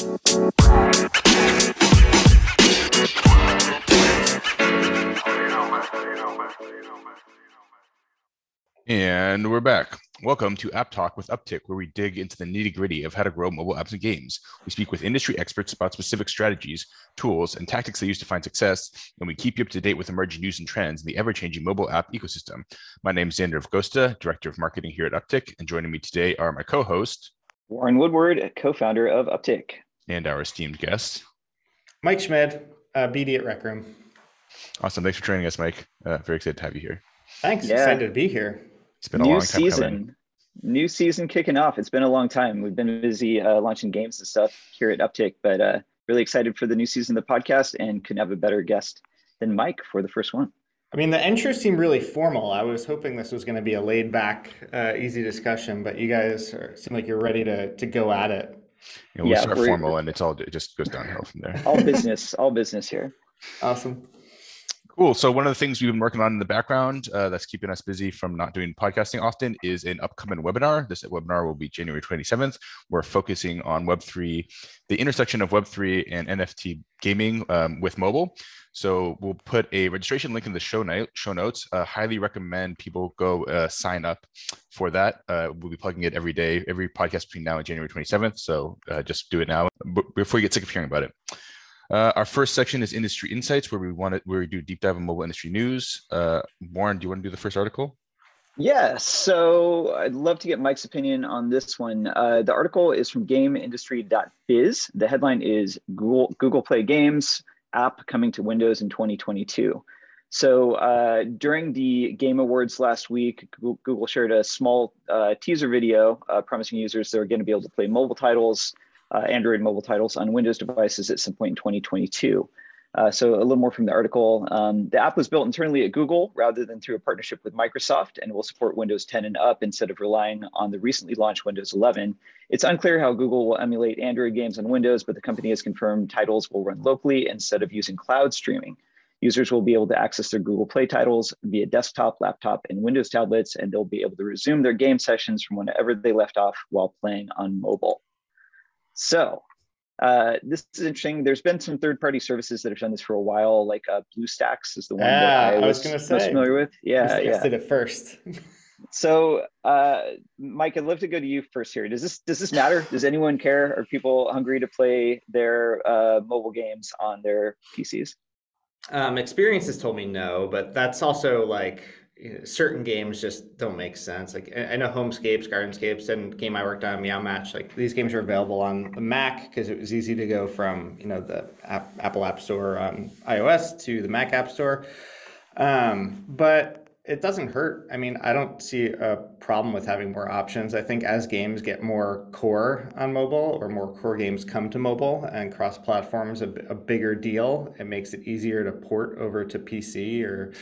And we're back. Welcome to App Talk with Uptick, where we dig into the nitty gritty of how to grow mobile apps and games. We speak with industry experts about specific strategies, tools, and tactics they use to find success, and we keep you up to date with emerging news and trends in the ever changing mobile app ecosystem. My name is Xander Gosta, Director of Marketing here at Uptick, and joining me today are my co host, Warren Woodward, co founder of Uptick, and our esteemed guest, Mike Schmid, uh, BD at Rec Room. Awesome. Thanks for joining us, Mike. Uh, very excited to have you here. Thanks. Yeah. Excited to be here. It's been a new long time season. Coming. New season kicking off. It's been a long time. We've been busy uh, launching games and stuff here at Uptick, but uh, really excited for the new season of the podcast and couldn't have a better guest than Mike for the first one. I mean, the intro seemed really formal. I was hoping this was going to be a laid back, uh, easy discussion, but you guys are, seem like you're ready to to go at it. Yeah, we'll yeah, start formal, and it's all it just goes downhill from there. All business, all business here. Awesome. Cool. So one of the things we've been working on in the background uh, that's keeping us busy from not doing podcasting often is an upcoming webinar. This webinar will be January 27th. We're focusing on Web3, the intersection of Web3 and NFT gaming um, with mobile. So we'll put a registration link in the show, note, show notes. Uh, highly recommend people go uh, sign up for that. Uh, we'll be plugging it every day, every podcast between now and January 27th. So uh, just do it now before you get sick of hearing about it. Uh, our first section is industry insights, where we want to where we do deep dive in mobile industry news. Uh, Warren, do you want to do the first article? Yeah, so I'd love to get Mike's opinion on this one. Uh, the article is from GameIndustry.biz. The headline is Google Google Play Games app coming to Windows in 2022. So uh, during the Game Awards last week, Google shared a small uh, teaser video uh, promising users they're going to be able to play mobile titles uh, Android mobile titles on Windows devices at some point in 2022. Uh, so a little more from the article. Um, the app was built internally at Google rather than through a partnership with Microsoft and will support Windows 10 and up instead of relying on the recently launched Windows 11. It's unclear how Google will emulate Android games on Windows, but the company has confirmed titles will run locally instead of using cloud streaming. Users will be able to access their Google Play titles via desktop, laptop, and Windows tablets, and they'll be able to resume their game sessions from whenever they left off while playing on mobile. So uh, this is interesting. There's been some third-party services that have done this for a while, like uh, BlueStacks is the one yeah, that I was, I was going to say most familiar with. Yeah, yeah. did it first. so, uh, Mike, I'd love to go to you first here. Does this does this matter? Does anyone care? Are people hungry to play their uh, mobile games on their PCs? Um, experience has told me no, but that's also like certain games just don't make sense. Like I know Homescapes, Gardenscapes, and game I worked on, Meow Match. Like these games are available on the Mac because it was easy to go from you know the app, Apple App Store on iOS to the Mac App Store. Um, but it doesn't hurt. I mean, I don't see a problem with having more options. I think as games get more core on mobile or more core games come to mobile and cross platforms a, a bigger deal, it makes it easier to port over to PC or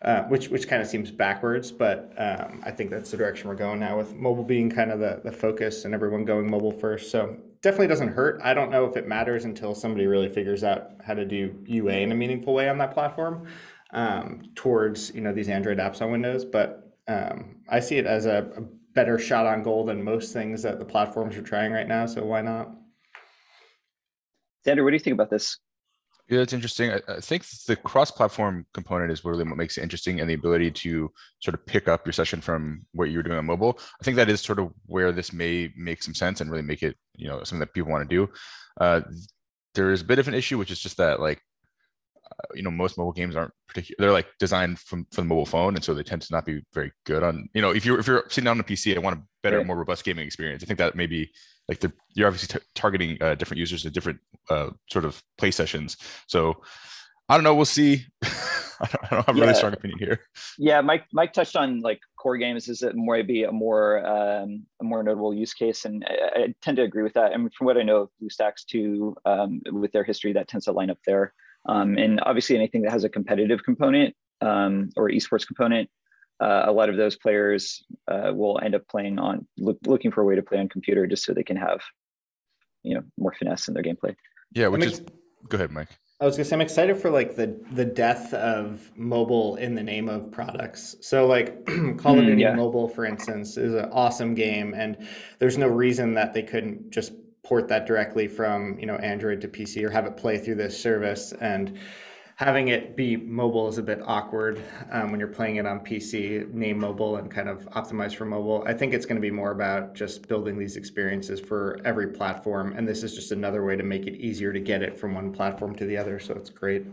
uh, which which kind of seems backwards, but um, I think that's the direction we're going now with mobile being kind of the, the focus and everyone going mobile first. So definitely doesn't hurt. I don't know if it matters until somebody really figures out how to do UA in a meaningful way on that platform um, towards you know these Android apps on Windows. But um, I see it as a, a better shot on goal than most things that the platforms are trying right now. So why not? Xander, what do you think about this? Yeah, it's interesting. I, I, think the cross-platform component is really what makes it interesting, and the ability to sort of pick up your session from what you're doing on mobile. I think that is sort of where this may make some sense and really make it, you know, something that people want to do. Uh, there is a bit of an issue, which is just that like you know most mobile games aren't particular they're like designed from for the mobile phone and so they tend to not be very good on you know if you're if you're sitting down on a pc i want a better right. more robust gaming experience i think that maybe like the, you're obviously t- targeting uh, different users at different uh, sort of play sessions. So i don't know we'll see. I, don't, I don't have a yeah. really strong opinion here. Yeah mike mike touched on like core games is it more be a more um, a more notable use case and I, I, tend to agree with that. I and mean, from what i know of bluestacks too um, with their history that tends to line up there um, and obviously, anything that has a competitive component um, or esports component, uh, a lot of those players uh, will end up playing on look, looking for a way to play on computer just so they can have, you know, more finesse in their gameplay. Yeah, which is go ahead, Mike. I was gonna say I'm excited for like the the death of mobile in the name of products. So like Call of mm, Duty yeah. Mobile, for instance, is an awesome game, and there's no reason that they couldn't just port that directly from you know Android to PC or have it play through this service and having it be mobile is a bit awkward um, when you're playing it on PC, name mobile and kind of optimized for mobile. I think it's going to be more about just building these experiences for every platform. And this is just another way to make it easier to get it from one platform to the other. So it's great.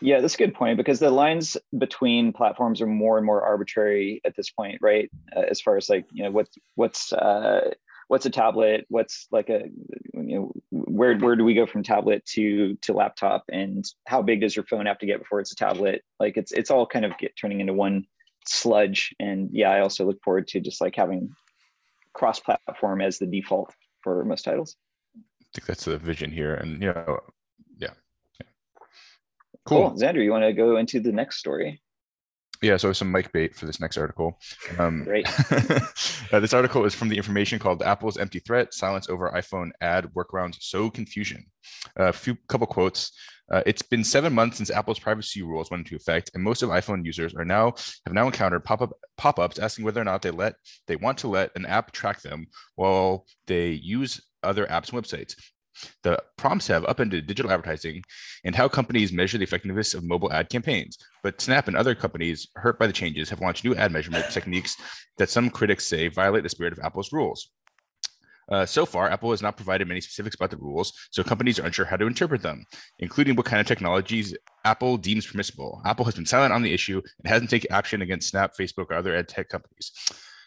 Yeah, that's a good point because the lines between platforms are more and more arbitrary at this point, right? Uh, as far as like, you know, what's, what's, uh, what's a tablet? What's like a you know where where do we go from tablet to to laptop? And how big does your phone have to get before it's a tablet? Like it's it's all kind of get turning into one sludge. And yeah i also look forward to just like having cross platform as the default for most titles. I think that's the vision here. And you know yeah, yeah. Cool. cool. Xander you want to go into the next story yeah, so some Mike bait for this next article. Um, Great. uh, this article is from the information called Apple's Empty Threat, Silence Over iPhone Ad Workarounds So Confusion. A uh, few couple quotes. Uh, it's been seven months since Apple's privacy rules went into effect, and most of iPhone users are now have now encountered pop-up pop-ups asking whether or not they let they want to let an app track them while they use other apps and websites. The prompts have upended digital advertising and how companies measure the effectiveness of mobile ad campaigns. But Snap and other companies hurt by the changes have launched new ad measurement techniques that some critics say violate the spirit of Apple's rules. Uh, so far, Apple has not provided many specifics about the rules, so companies are unsure how to interpret them, including what kind of technologies Apple deems permissible. Apple has been silent on the issue and hasn't taken action against Snap, Facebook, or other ad tech companies.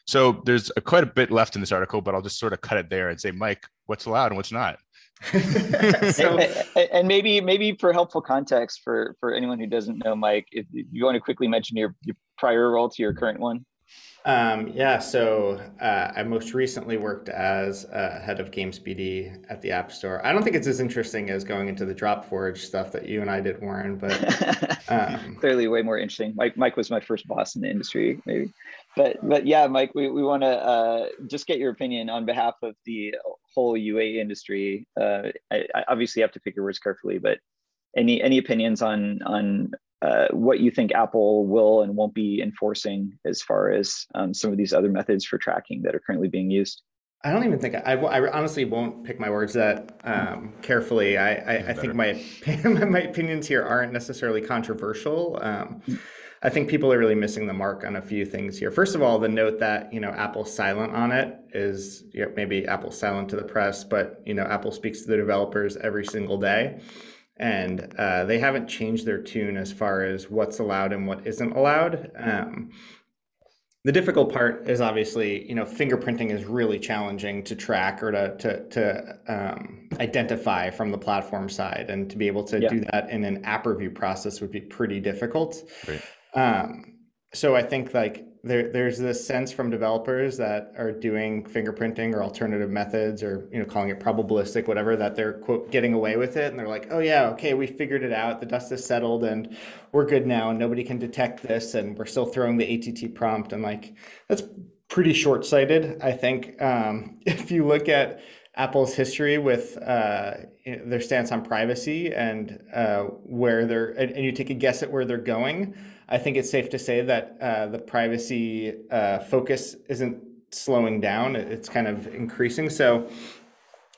So there's a, quite a bit left in this article, but I'll just sort of cut it there and say, Mike, what's allowed and what's not? so, and, and, maybe maybe for helpful context for for anyone who doesn't know Mike, if you want to quickly mention your, your prior role to your current one. Um, yeah, so uh, I most recently worked as uh, head of Games BD at the App Store. I don't think it's as interesting as going into the Dropforge stuff that you and I did, Warren, but um, clearly way more interesting. Mike, Mike was my first boss in the industry, maybe. But but yeah, Mike, we, we want to uh, just get your opinion on behalf of the whole UA industry. Uh, I, I obviously have to pick your words carefully, but any any opinions on on uh, what you think Apple will and won't be enforcing as far as um, some of these other methods for tracking that are currently being used? I don't even think I, I honestly won't pick my words that um, carefully. I, I, I think my my opinions here aren't necessarily controversial. Um, I think people are really missing the mark on a few things here. First of all, the note that you know Apple's silent on it is you know, maybe Apple's silent to the press, but you know Apple speaks to the developers every single day and uh, they haven't changed their tune as far as what's allowed and what isn't allowed. Um, the difficult part is obviously, you know, fingerprinting is really challenging to track or to to, to um, identify from the platform side, and to be able to yeah. do that in an app review process would be pretty difficult. Right. Um, so I think like there, there's this sense from developers that are doing fingerprinting or alternative methods or you know calling it probabilistic whatever that they're quote getting away with it. And they're like oh yeah okay we figured it out. The dust has settled and we're good now and nobody can detect this and we're still throwing the att prompt. And like that's pretty short-sighted i think. Um, if you look at apple's history with uh, their stance on privacy and uh, where they're and, and you take a guess at where they're going I think it's safe to say that uh, the privacy uh, focus isn't slowing down; it's kind of increasing. So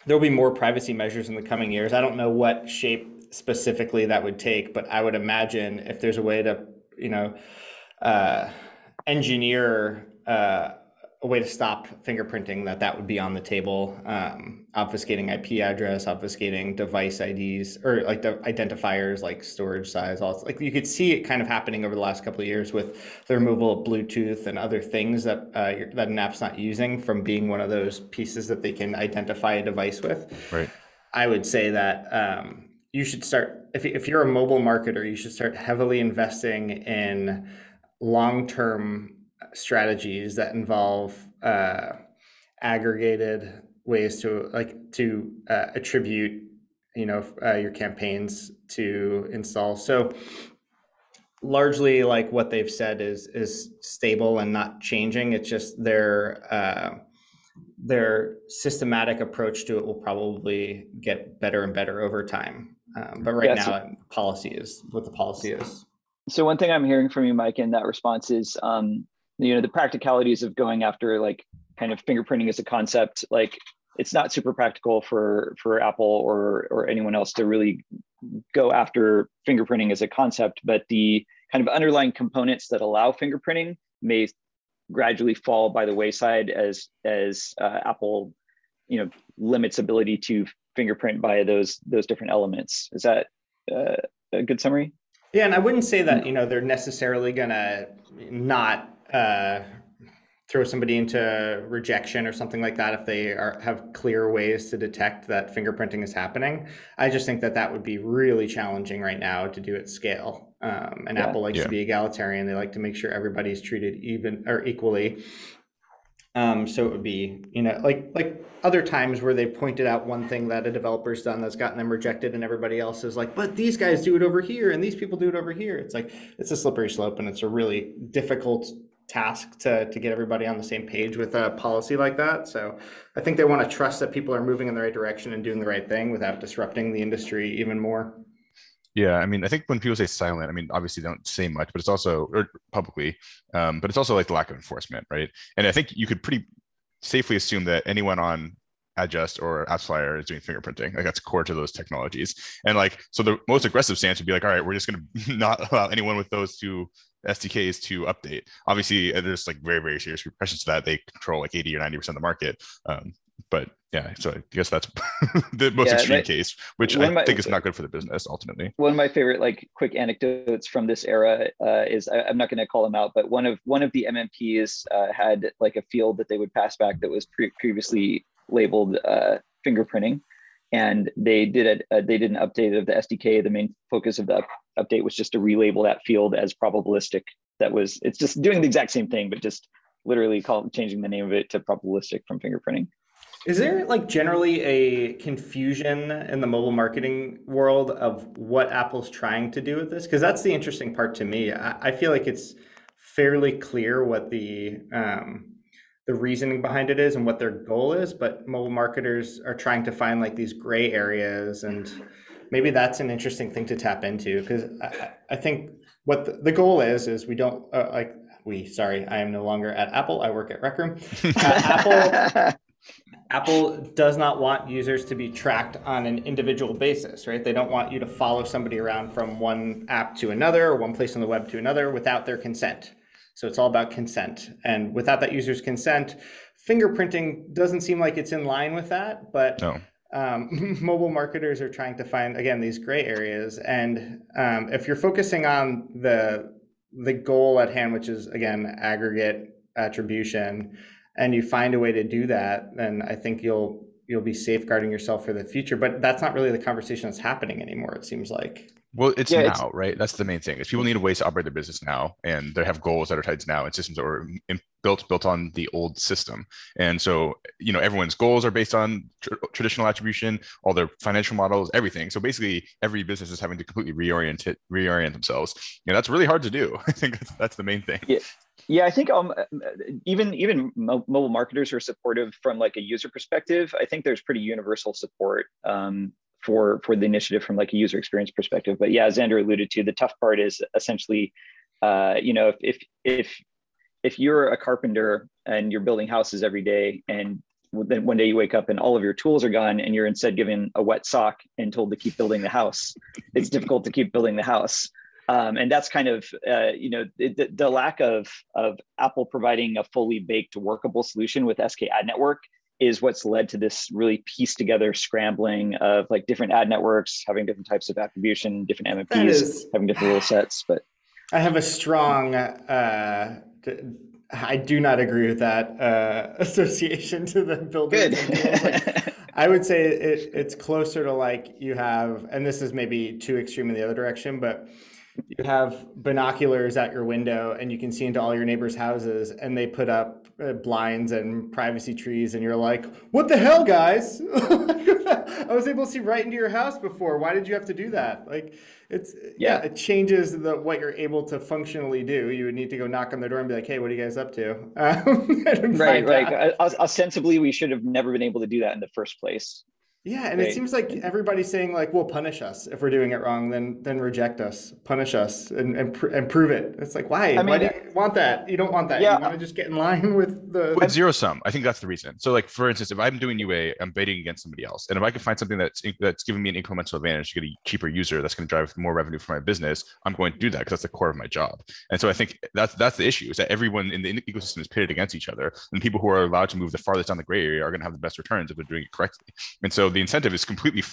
there'll be more privacy measures in the coming years. I don't know what shape specifically that would take, but I would imagine if there's a way to, you know, uh, engineer uh, a way to stop fingerprinting that that would be on the table um, obfuscating ip address obfuscating device ids or like the identifiers like storage size all like you could see it kind of happening over the last couple of years with the removal of bluetooth and other things that uh, that an app's not using from being one of those pieces that they can identify a device with. Right. I would say that um, you should start if, if you're a mobile marketer you should start heavily investing in long-term strategies that involve uh, aggregated ways to like to uh, attribute you know uh, your campaigns to install. So largely like what they've said is is stable and not changing. It's just their uh, their systematic approach to it will probably get better and better over time. Um, but right yeah, now so, policy is what the policy is. So one thing i'm hearing from you mike in that response is um, you know the practicalities of going after like kind of fingerprinting as a concept like it's not super practical for for Apple or or anyone else to really go after fingerprinting as a concept, but the kind of underlying components that allow fingerprinting may gradually fall by the wayside as as uh, Apple, you know, limits ability to fingerprint by those those different elements. Is that uh, a good summary? Yeah, and I wouldn't say that you know they're necessarily gonna not uh, throw somebody into rejection or something like that if they are have clear ways to detect that fingerprinting is happening. I just think that that would be really challenging right now to do at scale. Um, and yeah. Apple likes yeah. to be egalitarian; they like to make sure everybody's treated even or equally. Um, so it would be, you know, like like other times where they pointed out one thing that a developer's done that's gotten them rejected, and everybody else is like, but these guys do it over here, and these people do it over here. It's like it's a slippery slope, and it's a really difficult task to to get everybody on the same page with a policy like that. So I think they want to trust that people are moving in the right direction and doing the right thing without disrupting the industry even more. Yeah, I mean, I think when people say silent, I mean, obviously they don't say much, but it's also or publicly, um, but it's also like the lack of enforcement, right? And I think you could pretty safely assume that anyone on Adjust or AppsFlyer is doing fingerprinting. Like that's core to those technologies. And like, so the most aggressive stance would be like, all right, we're just going to not allow anyone with those two SDKs to update. Obviously, there's like very, very serious repercussions to that. They control like 80 or 90% of the market. Um, but yeah, so I guess that's the most yeah, extreme case, which I my, think is not good for the business ultimately. One of my favorite like quick anecdotes from this era uh, is I, am not going to call them out, but one of one of the MMPs uh, had like a field that they would pass back that was pre- previously labeled uh, fingerprinting, and they did a, they did an update of the SDK. The main focus of the update was just to relabel that field as probabilistic. That was it's just doing the exact same thing, but just literally call, changing the name of it to probabilistic from fingerprinting. Is there like generally a confusion in the mobile marketing world of what Apple's trying to do with this? Because that's the interesting part to me. I, I, feel like it's fairly clear what the um, the reasoning behind it is and what their goal is, but mobile marketers are trying to find like these gray areas, and maybe that's an interesting thing to tap into. Because I, I, think what the, the, goal is is we don't uh, like we. Sorry, I am no longer at Apple. I work at Rec Room. Uh, Apple. Apple does not want users to be tracked on an individual basis, right? They don't want you to follow somebody around from one app to another or one place on the web to another without their consent. So it's all about consent. And without that user's consent, fingerprinting doesn't seem like it's in line with that. But no. Um, mobile marketers are trying to find, again, these gray areas. And um, if you're focusing on the the goal at hand, which is again aggregate attribution, and you find a way to do that, then I think you'll you'll be safeguarding yourself for the future. But that's not really the conversation that's happening anymore. It seems like. Well, it's yeah, now, it's, right? That's the main thing. Is people need a ways to operate their business now, and they have goals that are tied to now, and systems that were built built on the old system. And so, you know, everyone's goals are based on tr- traditional attribution, all their financial models, everything. So basically, every business is having to completely reorient it, reorient themselves. You know, that's really hard to do. I think that's, that's the main thing. Yeah. Yeah, I think um, even even mobile marketers are supportive from like a user perspective. I think there's pretty universal support um, for for the initiative from like a user experience perspective. But yeah, as Andrew alluded to, the tough part is essentially, uh, you know, if if if if you're a carpenter and you're building houses every day, and then one day you wake up and all of your tools are gone, and you're instead given a wet sock and told to keep building the house, it's difficult to keep building the house. Um, and that's kind of uh, you know the, lack of of Apple providing a fully baked workable solution with SK Ad Network is what's led to this really pieced together scrambling of like different ad networks having different types of attribution, different MMPs is, having different rule sets. But I have a strong. Uh, I do not agree with that uh, association to the builders. Good. Like, I would say it, it's closer to like you have, and this is maybe too extreme in the other direction, but you have binoculars at your window and you can see into all your neighbors' houses and they put up blinds and privacy trees and you're like what the hell guys? I was able to see right into your house before. Why did you have to do that? Like it's yeah, yeah. it changes the what you're able to functionally do. You would need to go knock on the door and be like hey what are you guys up to? Um, right right ostensibly we should have never been able to do that in the first place yeah, and it seems like everybody's saying like, "Well, punish us if we're doing it wrong, then then reject us, punish us, and and, pr- and prove it." It's like, why? I mean, why do you want that? You don't want that. Yeah. You want to just get in line with the But zero sum. I think that's the reason. So, like for instance, if I'm doing UA, I'm bidding against somebody else, and if I can find something that's that's giving me an incremental advantage to get a cheaper user that's going to drive more revenue for my business, I'm going to do that because that's the core of my job. And so I think that's that's the issue is that everyone in the ecosystem is pitted against each other, and people who are allowed to move the farthest down the gray area are going to have the best returns if they're doing it correctly. And so the incentive is completely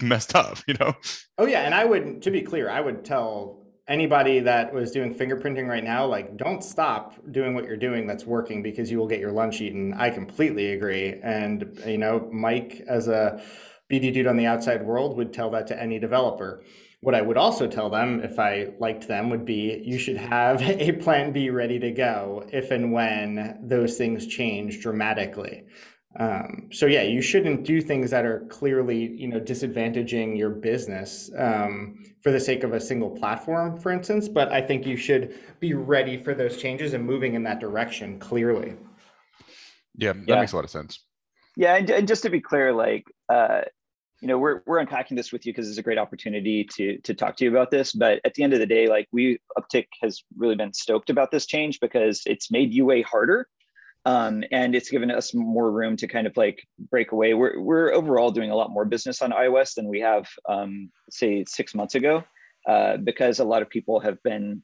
messed up, you know? Oh yeah, and I would, to be clear, I would tell anybody that was doing fingerprinting right now, like, don't stop doing what you're doing that's working because you will get your lunch eaten. I completely agree. And, you know, Mike, as a BD dude on the outside world, would tell that to any developer. What I would also tell them, if I liked them, would be you should have a plan B ready to go if and when those things change dramatically. Um, so yeah, you shouldn't do things that are clearly, you know, disadvantaging your business um, for the sake of a single platform, for instance. But I think you should be ready for those changes and moving in that direction clearly. Yeah, that Yeah. makes a lot of sense. Yeah, and, and just to be clear, like uh, you know, we're we're unpacking this with you because it's a great opportunity to to talk to you about this. But at the end of the day, like we Uptick has really been stoked about this change because it's made UA harder. Um, and it's given us more room to kind of like break away. We're we're overall doing a lot more business on iOS than we have um, say six months ago, uh, because a lot of people have been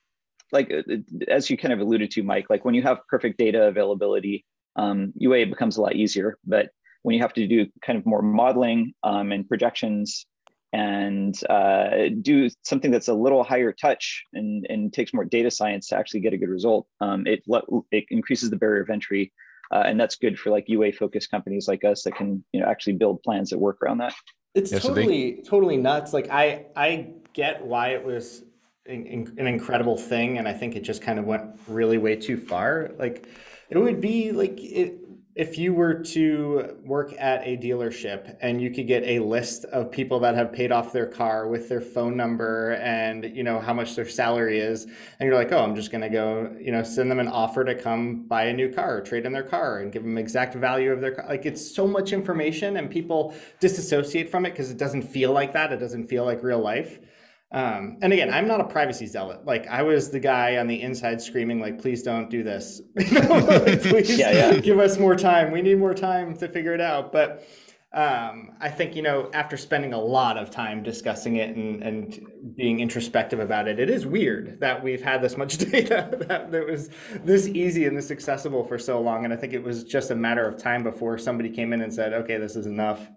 like uh, as you kind of alluded to, Mike. Like when you have perfect data availability, um, UA becomes a lot easier. But when you have to do kind of more modeling um, and projections and uh, do something that's a little higher touch and, and takes more data science to actually get a good result, um, it, le- it increases the barrier of entry. Uh, and that's good for like UA focused companies like us that can you know actually build plans that work around that. It's Yeah, so they- totally, totally nuts. Like I, I get why it was an, an incredible thing, and I think it just kind of went really way too far. Like it would be like it, if you were to work at a dealership and you could get a list of people that have paid off their car with their phone number and you know how much their salary is and you're like oh i'm just going to go you know send them an offer to come buy a new car or trade in their car and give them exact value of their car. Like it's so much information and people disassociate from it because it doesn't feel like that. It doesn't feel like real life um, and again, I'm not a privacy zealot. Like I was the guy on the inside screaming, like, please don't do this. You know, like, please Yeah, yeah. give us more time. We need more time to figure it out. But um, I think, you know, after spending a lot of time discussing it and, and being introspective about it, it is weird that we've had this much data that, that was this easy and this accessible for so long. And I think it was just a matter of time before somebody came in and said, okay, this is enough.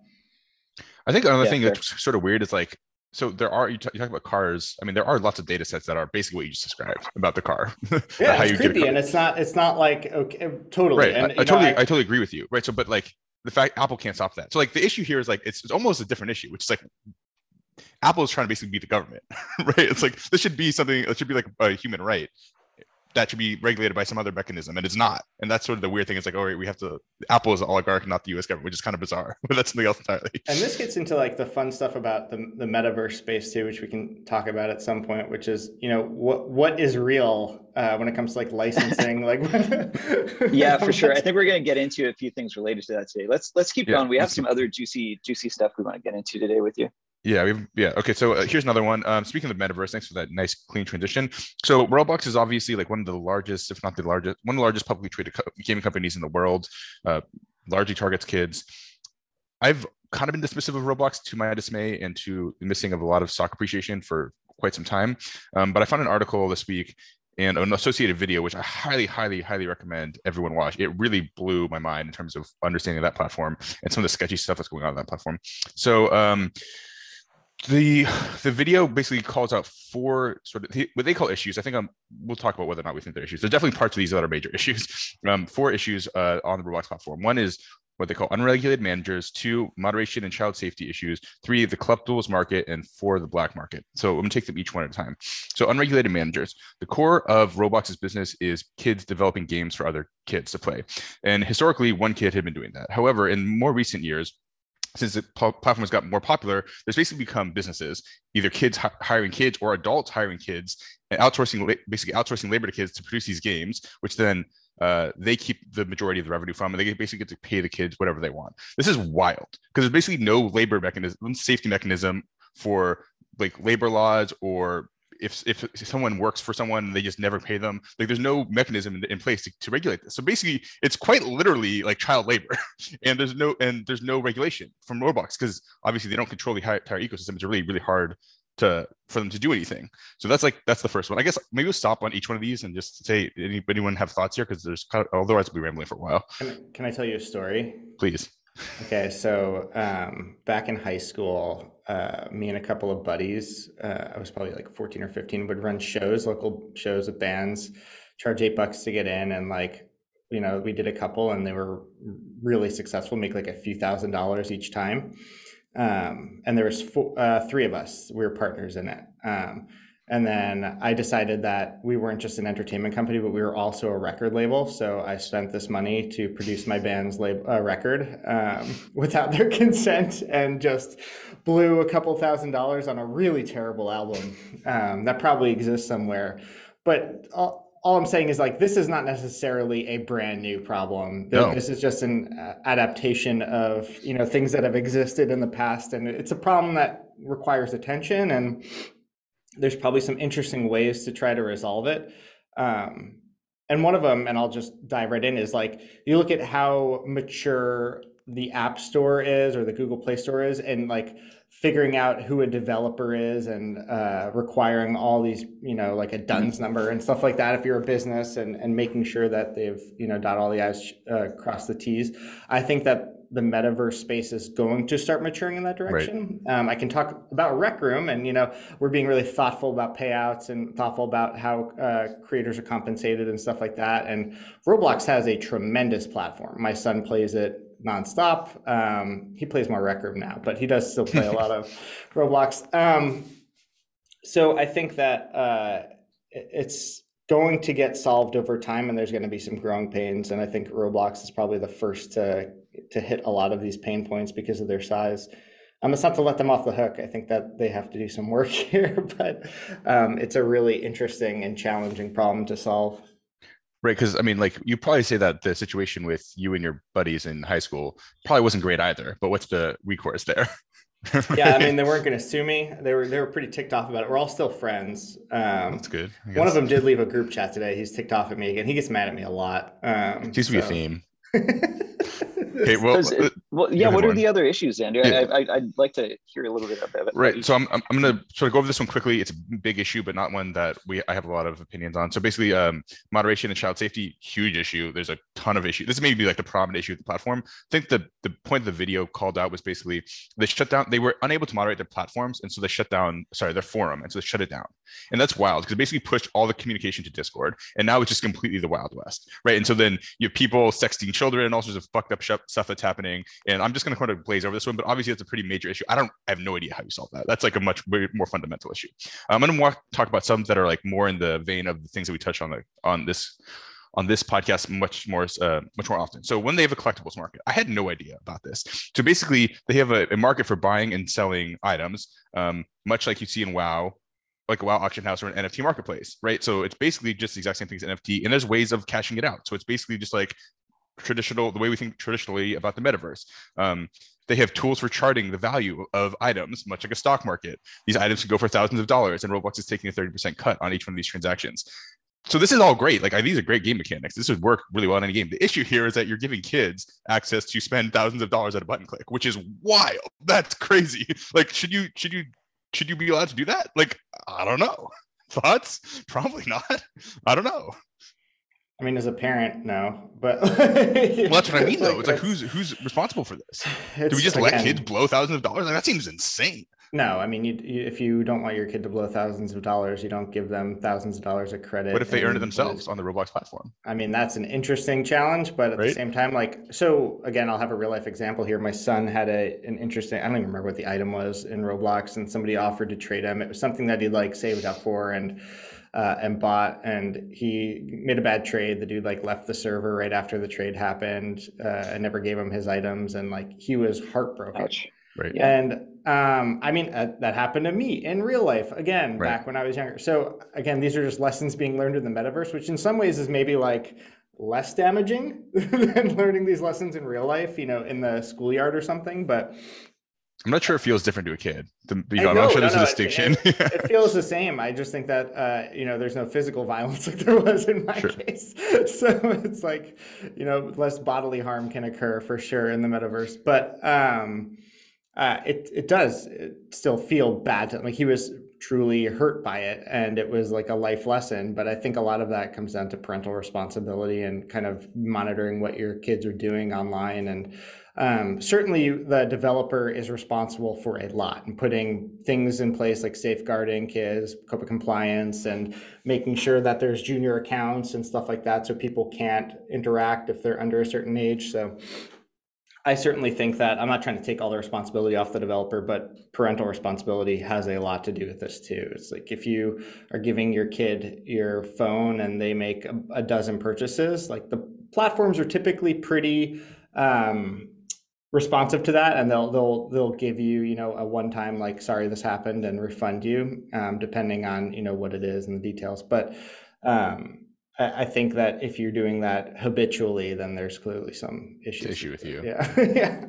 I think another Yeah, thing fair. that's sort of weird is like, so there are you, talk, you talk about cars. I mean, there are lots of data sets that are basically what you just described about the car. Yeah, how it's you get creepy, and it's not. It's not like okay, uh, totally. right. And, I, I know, totally, I- I, totally agree with you. Right. So, but like the fact Apple can't stop that. So, like the issue here is like it's, it's almost a different issue, which is like Apple is trying to basically be the government, right? It's like this should be something. It should be like a human right that should be regulated by some other mechanism, and it's not. And that's sort of the weird thing. It's like, oh, wait, we have to. Apple is an oligarch, not the U.S. government, which is kind of bizarre. But that's something else entirely. And this gets into like the fun stuff about the the metaverse space too, which we can talk about at some point. Which is, you know, what what is real uh, when it comes to like licensing, like. Yeah, for sure. I think we're going to get into a few things related to that today. Let's let's keep Yeah, going. We have let's some other juicy juicy stuff we want to get into today with you. Yeah, we've yeah. Okay, so uh, here's another one. Um, speaking of metaverse, thanks for that nice clean transition. So Roblox is obviously like one of the largest, if not the largest, one of the largest publicly traded co- gaming companies in the world. Uh, largely targets kids. I've kind of been dismissive of Roblox to my dismay and to the missing of a lot of stock appreciation for quite some time. Um, but I found an article this week and an associated video, which I highly, highly, highly recommend everyone watch. It really blew my mind in terms of understanding that platform and some of the sketchy stuff that's going on on that platform. So um, the the video basically calls out four sort of what they call issues. I think um, we'll talk about whether or not we think they're issues. There's definitely parts of these that are major issues. Um, four issues uh, on the Roblox platform. One is what they call unregulated managers. Two, moderation and child safety issues. Three, the collectibles market, and four, the black market. So I'm gonna take them each one at a time. So unregulated managers. The core of Roblox's business is kids developing games for other kids to play. And historically, one kid had been doing that. However, in more recent years, since the platform has got more popular, there's basically become businesses, either kids hi- hiring kids or adults hiring kids and outsourcing, basically outsourcing labor to kids to produce these games, which then uh, they keep the majority of the revenue from, and they basically get to pay the kids whatever they want. This is wild because there's basically no labor mechanism, safety mechanism for like labor laws or if if someone works for someone they just never pay them like there's no mechanism in, in place to, to, regulate this. So basically it's quite literally like child labor and there's no and there's no regulation from roblox because obviously they don't control the entire ecosystem. It's really really hard to for them to do anything. So that's like that's the first one. I guess maybe we'll stop on each one of these and just say anyone have thoughts here? Because there's kind of, otherwise we'll be rambling for a while. Can, can i tell you a story? Please okay so um, back in high school uh, me and a couple of buddies, uh, I was probably like 14 or 15, would run shows, local shows with bands, charge eight bucks to get in. And like, you know, we did a couple and they were really successful, make like a few thousand dollars each time. Um, and there was four, uh, three of us, we were partners in it. Um, and then I decided that we weren't just an entertainment company, but we were also a record label. So I spent this money to produce my band's lab- uh, record um, without their consent and just blew a couple thousand dollars on a really terrible album um, that probably exists somewhere. But all, all, I'm saying is like this is not necessarily a brand new problem. No. This is just an uh, adaptation of you know things that have existed in the past, and it's a problem that requires attention and there's probably some interesting ways to try to resolve it. Um, and one of them, and I'll just dive right in, is like you look at how mature the App Store is or the Google Play Store is, and like figuring out who a developer is and uh, requiring all these, you know, like a DUNS number and stuff like that if you're a business and, and making sure that they've, you know, dot all the I's, uh, cross the T's. I think that the metaverse space is going to start maturing in that direction. Right. Um, I can talk about Rec Room, and you know we're being really thoughtful about payouts and thoughtful about how uh, creators are compensated and stuff like that. And Roblox has a tremendous platform. My son plays it nonstop. Um, he plays more Rec Room now, but he does still play a lot of Roblox. Um, so I think that uh, it's going to get solved over time, and there's going to be some growing pains. And I think Roblox is probably the first to to hit a lot of these pain points because of their size. Um, it's not to let them off the hook. I think that they have to do some work here, but um, it's a really interesting and challenging problem to solve. Right, because I mean, like you probably say that the situation with you and your buddies in high school probably wasn't great either. But what's the recourse there? yeah, I mean, they weren't going to sue me. They were they were pretty ticked off about it. We're all still friends. Um, That's good. One of them did leave a group chat today. He's ticked off at me again. He gets mad at me a lot. Um, Seems to be a theme. okay, well, uh, well, yeah. What are the other issues, Andrew? Yeah. I, would like to hear a little bit about it. Right. So I'm, I'm, I'm going to sort of go over this one quickly. It's a big issue, but not one that we I have a lot of opinions on. So basically, um, moderation and child safety, huge issue. There's a ton of issues. This may be like the prominent issue of the platform. I think the the point of the video called out was basically they shut down. They were unable to moderate their platforms, and so they shut down. Sorry, their forum, and so they shut it down. And that's wild because it basically pushed all the communication to Discord, and now it's just completely the wild west, right? And so then you have people sexting children and all sorts of fucked up stuff that's happening. And I'm just going to kind of blaze over this one, but obviously it's a pretty major issue. I don't, I have no idea how you solve that. That's like a much more fundamental issue. I'm going to talk about some that are like more in the vein of the things that we touch on the on this on this podcast much more uh, much more often. So when they have a collectibles market, I had no idea about this. So basically, they have a, a market for buying and selling items, um, much like you see in WoW, like a WoW auction house or an NFT marketplace, right? So it's basically just the exact same thing as NFT, and there's ways of cashing it out. So it's basically just like traditional the way we think traditionally about the metaverse. Um, they have tools for charting the value of items, much like a stock market. These items can go for thousands of dollars, and Roblox is taking a 30% cut on each one of these transactions. So this is all great. Like these are great game mechanics. This would work really well in any game. The issue here is that you're giving kids access to spend thousands of dollars at a button click, which is wild. That's crazy. Like, should you should you should you be allowed to do that? Like, I don't know. Thoughts? Probably not. I don't know. I mean, as a parent, no, but well, that's what I mean, though. It's like who's who's responsible for this? Do we just again, let kids um, blow thousands of dollars? Like that seems insane. No, I mean, you, you, if you don't want your kid to blow thousands of dollars, you don't give them thousands of dollars of credit. What if they earn it themselves on the Roblox platform? I mean, that's an interesting challenge, but at right? the same time, like, so again, I'll have a real life example here. My son had a an interesting. I don't even remember what the item was in Roblox, and somebody offered to trade him. It was something that he like saved up for, and uh, and bought and he made a bad trade. The dude like left the server right after the trade happened uh, and never gave him his items and like he was heartbroken. Ouch. right. And um, i mean uh, that happened to me in real life again right. back when i was younger. So again these are just lessons being learned in the metaverse which in some ways is maybe like less damaging than learning these lessons in real life you know in the schoolyard or something but I'm not sure it feels different to a kid. The, you know, I'm not sure there's no, a distinction. It, it, it, feels the same. I just think that uh, you know there's no physical violence like there was in my sure. case. So it's like you know less bodily harm can occur for sure in the metaverse. But um, uh, it it does still feel bad. To, like he was truly hurt by it, and it was like a life lesson. But I think a lot of that comes down to parental responsibility and kind of monitoring what your kids are doing online and um, certainly, the developer is responsible for a lot and putting things in place like safeguarding kids, COPPA compliance, and making sure that there's junior accounts and stuff like that so people can't interact if they're under a certain age. So I certainly think that I'm not trying to take all the responsibility off the developer, but parental responsibility has a lot to do with this too. It's like if you are giving your kid your phone and they make a, a dozen purchases, like the platforms are typically pretty um, responsive to that and they'll they'll they'll give you you know a one time like sorry this happened and refund you um, depending on you know what it is and the details. But um, I, I, think that if you're doing that habitually then there's clearly some issues issue with you. Yeah. Yeah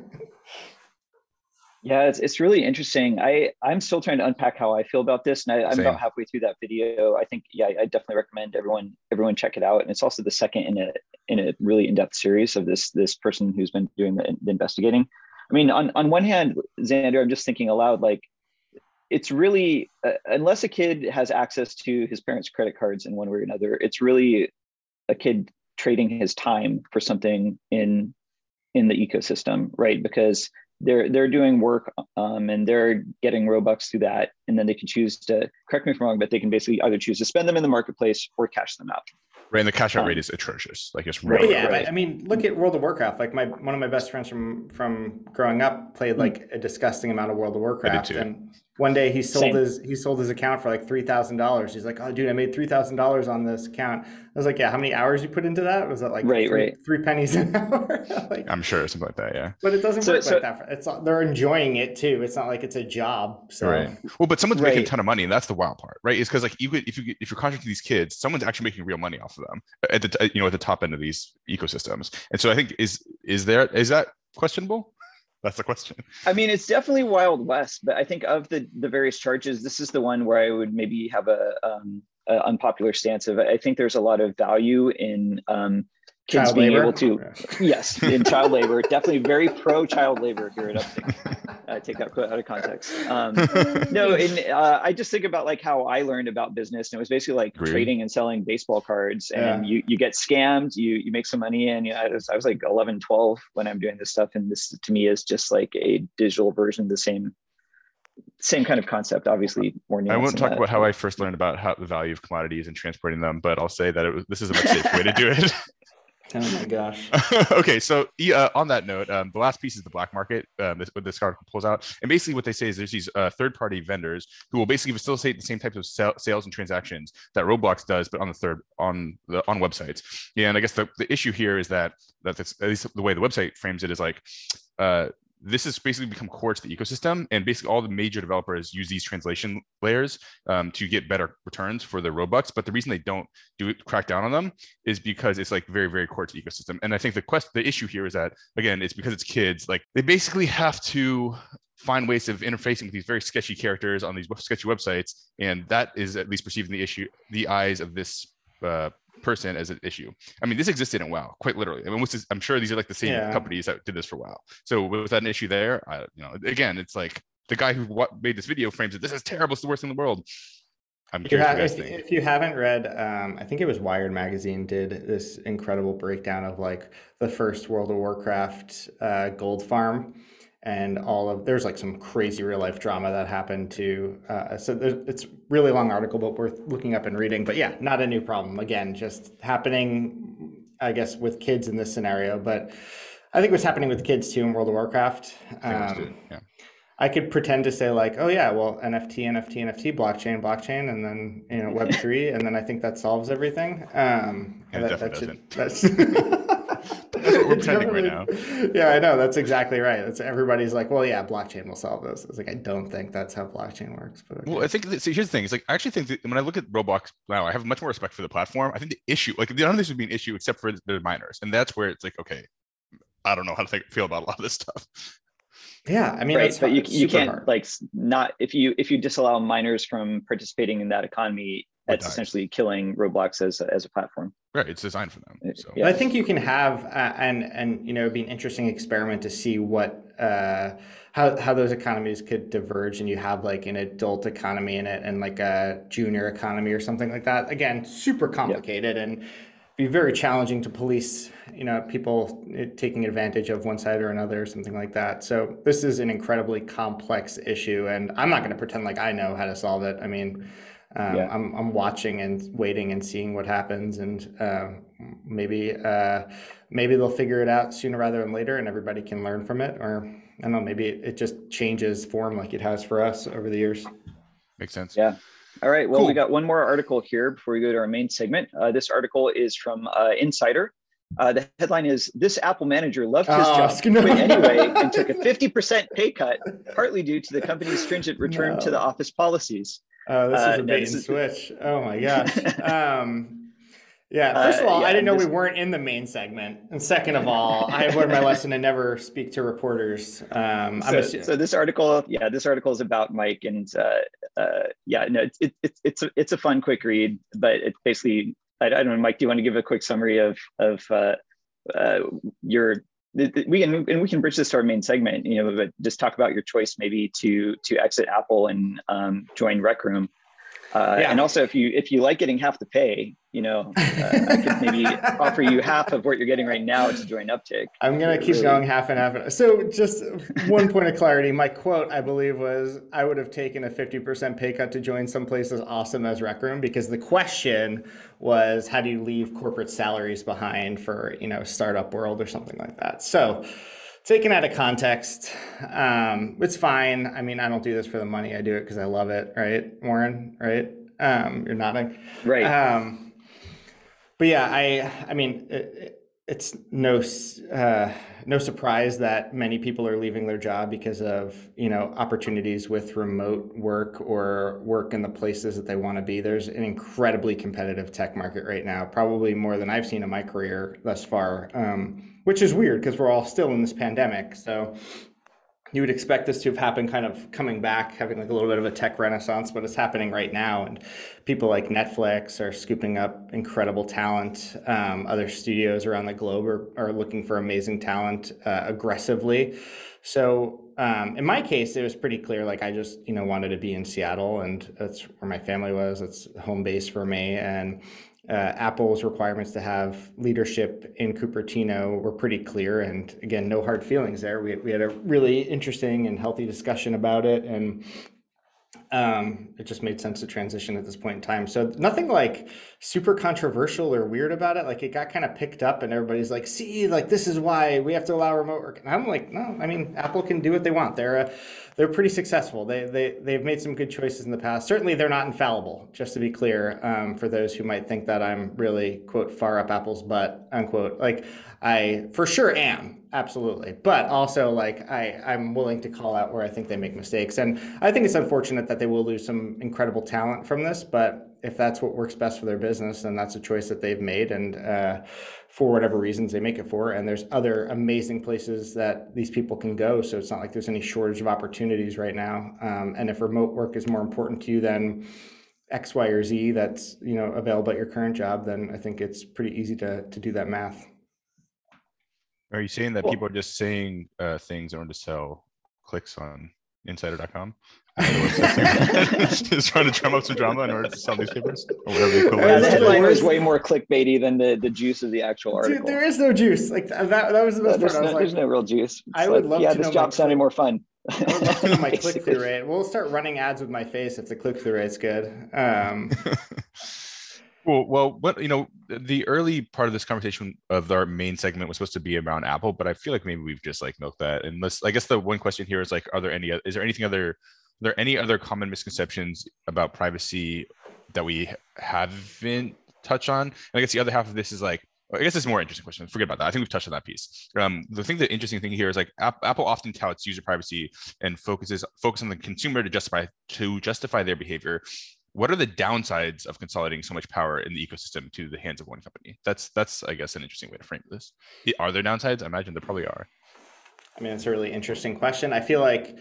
yeah, it's, it's really interesting. I, I'm still trying to unpack how I feel about this. And I, am about halfway through that video. I think, yeah, I definitely recommend everyone, everyone check it out. And it's also the second in a, in a really in-depth series of this, this person who's been doing the, the investigating. I mean, on, on one hand, Xander, I'm just thinking aloud, like it's really, uh, unless a kid has access to his parents' credit cards in one way or another, it's really a kid trading his time for something in, in the ecosystem, right? Because they're they're doing work um, and they're getting robux through that and then they can choose to correct me if i'm wrong but they can basically either choose to spend them in the marketplace or cash them out. Right and the cash out um, rate is atrocious like it's really yeah right. i mean look at world of warcraft like my one of my best friends from from growing up played like a disgusting amount of world of warcraft and one day he sold Same. his he sold his account for like three thousand dollars. He's like, "Oh, dude, I made three thousand dollars on this account." I was like, "Yeah, how many hours you put into that? Was that like right, three, right. three pennies an hour?" like, I'm sure something like that. Yeah, but it doesn't so, work so, like that. It's they're enjoying it too. It's not like it's a job. So. Right. Well, but someone's right. making a ton of money, and that's the wild part, right? Is because like you could, if you if you're contracting these kids, someone's actually making real money off of them uh, at the uh, you know at the top end of these ecosystems. And so I think is is there is that questionable? That's the question. I mean, it's definitely Wild West, but I think of the the various charges, this is the one where I would maybe have a, um, a unpopular stance of. I think there's a lot of value in um, kids child being labor? able to yes in child labor definitely very pro child labor here at Uptick uh, take that quote out of context um, no and uh, i just think about like how i learned about business and it was basically like Agreed. trading and selling baseball cards and yeah. you you get scammed you you make some money and you know, I, was, I was like 11 12 when i'm doing this stuff and this to me is just like a digital version of the same same kind of concept, obviously more. I won't talk that. about how I first learned about how the value of commodities and transporting them, but I'll say that it was, this is a much safer way to do it. Oh my gosh. okay, so uh, on that note, um, the last piece is the black market. Um, this, what this article pulls out, and basically what they say is there's these uh, third-party vendors who will basically facilitate the same types of sal- sales and transactions that Roblox does, but on the third on the on websites. Yeah, and I guess the, the issue here is that that at least the way the website frames it is like uh, this has basically become core to the ecosystem and basically all the major developers use these translation layers um, to get better returns for their robux but the reason they don't do it crack down on them is because it's like very very core to the ecosystem. And i think the quest the issue here is that again it's because it's kids like they basically have to find ways of interfacing with these very sketchy characters on these sketchy websites and that is at least perceived in the issue the eyes of this uh, person as an issue. I mean, this existed in WoW, quite literally. I mean, is, I'm sure these are like the same yeah. companies that did this for WoW. So was that an issue there? I, you know, again, it's like the guy who what made this video frames it. This is terrible. It's the worst in the world. I'm curious you have, if, if, you haven't read, um, I think it was Wired magazine did this incredible breakdown of like the first World of Warcraft uh, gold farm and all of there's like some crazy real life drama that happened to uh, so it's really long article but worth looking up and reading but yeah not a new problem again just happening i guess with kids in this scenario but i think it was happening with kids too in world of warcraft um, yeah. I could pretend to say like, oh yeah, well NFT, NFT, NFT, blockchain, blockchain, and then you know Web three, and then I think that solves everything. Um, yeah, that, that should, that's That's what we're pretending right now. Yeah, I know. That's exactly right. That's everybody's like, well, yeah, blockchain will solve this. It's like I don't think that's how blockchain works. But okay. well, I think that, see, here's the thing. It's like I actually think that when I look at Roblox now, I have much more respect for the platform. I think the issue, like none of this would be an issue except for the minors, and that's where it's like, okay, I don't know how to think, feel about a lot of this stuff. Yeah, I mean, right, but you, you can't hard. like not if you if you disallow minors from participating in that economy, that's essentially killing Roblox as a, as a platform. Right, it's designed for them. So. Yeah. I think you can have uh, and and you know it'd be an interesting experiment to see what uh, how how those economies could diverge, and you have like an adult economy in it and like a junior economy or something like that. Again, super complicated yep. and be very challenging to police. You know, people eh, taking advantage of one side or another or something like that. So this is an incredibly complex issue, and I'm not going to pretend like I know how to solve it. I mean um, yeah. I'm, I'm watching and waiting and seeing what happens and uh, maybe uh, maybe they'll figure it out sooner rather than later and everybody can learn from it or i don't know maybe it, it just changes form like it has for us over the years makes sense yeah all right well cool. we got one more article here before we go to our main segment uh, this article is from uh, insider uh, the headline is This Apple manager left his oh, job quit anyway and took a 50% pay cut, partly due to the company's stringent return no. to the office policies. Oh, this is uh, a bait and switch. Oh my gosh. Um, yeah. First of all, uh, yeah, I didn't know this... we weren't in the main segment, and second of all, I have learned my lesson to never speak to reporters. Um, so, so, this article, yeah, this article is about Mike, and uh, uh, yeah, no, it's it, it, it's a, it's a fun, quick read, but it's basically, I, I, don't know, Mike, do you want to give a quick summary of of uh, uh, your we can and we can bridge this to our main segment you know but just talk about your choice maybe to to exit apple and um, join rec room uh, yeah. and also if you if you like getting half the pay you know, uh, I could maybe offer you half of what you're getting right now to join Uptick. I'm gonna keep really... going half and half. So just one point of clarity. My quote, I believe, was I would have taken a 50% pay cut to join someplace as awesome as Rec Room because the question was how do you leave corporate salaries behind for you know startup world or something like that. So taken out of context, um, it's fine. I mean, I don't do this for the money. I do it because I love it, right, Warren? Right? Um, you're nodding. Right. Um, but yeah, I I mean, it, it's no uh, no surprise that many people are leaving their job because of you know opportunities with remote work or work in the places that they want to be. There's an incredibly competitive tech market right now, probably more than I've seen in my career thus far, um, which is weird because we're all still in this pandemic. So you would expect this to have happened kind of coming back, having like a little bit of a tech renaissance, but it's happening right now. And people like Netflix are scooping up incredible talent. Um, other studios around the globe are, are looking for amazing talent uh, aggressively. So um, in my case, it was pretty clear. Like I just, you know, wanted to be in Seattle, and that's where my family was. It's home base for me, and uh, Apple's requirements to have leadership in Cupertino were pretty clear. And again, no hard feelings there. We, we had a really interesting and healthy discussion about it. And um, it just made sense to transition at this point in time. So nothing like super controversial or weird about it. Like it got kind of picked up, and everybody's like, "See, like this is why we have to allow remote work." And I'm like, "No, I mean, Apple can do what they want. They're a, they're pretty successful. They they they've made some good choices in the past. Certainly, they're not infallible. Just to be clear, um, for those who might think that I'm really quote far up Apple's butt unquote. Like I for sure am absolutely, but also like I I'm willing to call out where I think they make mistakes, and I think it's unfortunate that they will lose some incredible talent from this, but if that's what works best for their business, then that's a choice that they've made. And uh, for whatever reasons they make it for. And there's other amazing places that these people can go. So it's not like there's any shortage of opportunities right now. Um, and if remote work is more important to you than X, Y, or Z that's you know available at your current job, then I think it's pretty easy to to do that math. Are you saying that people are just saying uh, things in order to sell clicks on insider.com? just trying to drum up some drama in order to sell newspapers or whatever the equivalent. the headline is way more clickbaity than the, the juice of the actual article. Dude, there is no juice. Like that, that was the best no, part. No, like, there's no real juice. It's I would like, love yeah, to this job sounded more fun. I would love to know my click through rate. We'll start running ads with my face if the click through rate's good. Um, Cool. Well, what you know, the early part of this conversation of our main segment was supposed to be around Apple, but I feel like maybe we've just like milked that. And let's, I guess the one question here is like, are there any? Is there anything other? Are there any other common misconceptions about privacy that we haven't touched on? And I guess the other half of this is like, I guess it's a more interesting question. Forget about that. I think we've touched on that piece. Um, the thing, the interesting thing here is like Apple often touts user privacy and focuses focus on the consumer to justify to justify their behavior what are the downsides of consolidating so much power in the ecosystem to the hands of one company? That's that's I guess an interesting way to frame this. Are there downsides? I imagine there probably are. I mean, it's a really interesting question. I feel like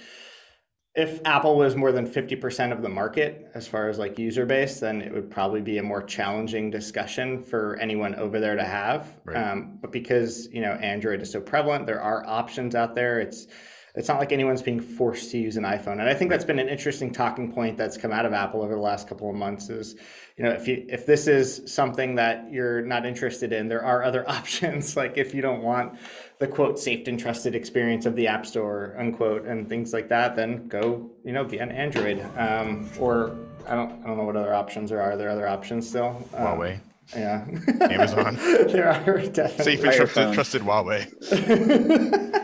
if Apple was more than 50% of the market as far as like user base, then it would probably be a more challenging discussion for anyone over there to have. Right. Um, but because, you know, Android is so prevalent, there are options out there. It's, it's not like anyone's being forced to use an iPhone. And I think that's been an interesting talking point that's come out of Apple over the last couple of months is, you know, if you if this is something that you're not interested in, there are other options. like if you don't want the quote safe and trusted experience of the App Store, unquote, and things like that, then go, you know, be an Android. Um, or I don't I don't know what other options there are. Are there other options still? Um, Huawei. Yeah. Amazon. there are definitely safe and trusted, trusted Huawei.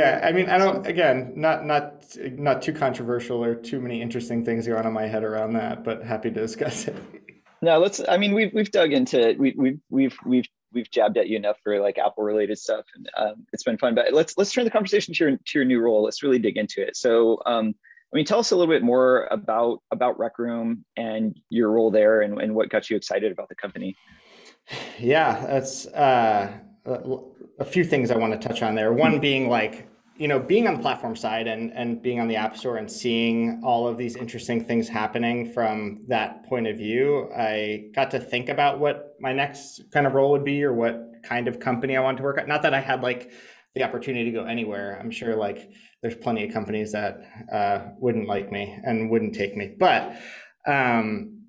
yeah, I mean, I don't. Again, not not not too controversial or too many interesting things going on in my head around that, but happy to discuss it. No, let's. I mean, we've we've dug into we we've we've we've we've jabbed at you enough for like Apple related stuff, and um, it's been fun. But let's let's turn the conversation to your to your new role. Let's really dig into it. So, um, I mean, tell us a little bit more about about Rec Room and your role there, and, and what got you excited about the company. Yeah, that's. Uh a few things I want to touch on there. One being like, you know, being on the platform side and and being on the app store and seeing all of these interesting things happening from that point of view, I got to think about what my next kind of role would be or what kind of company I wanted to work at. Not that I had like the opportunity to go anywhere. I'm sure like there's plenty of companies that uh, wouldn't like me and wouldn't take me, but um,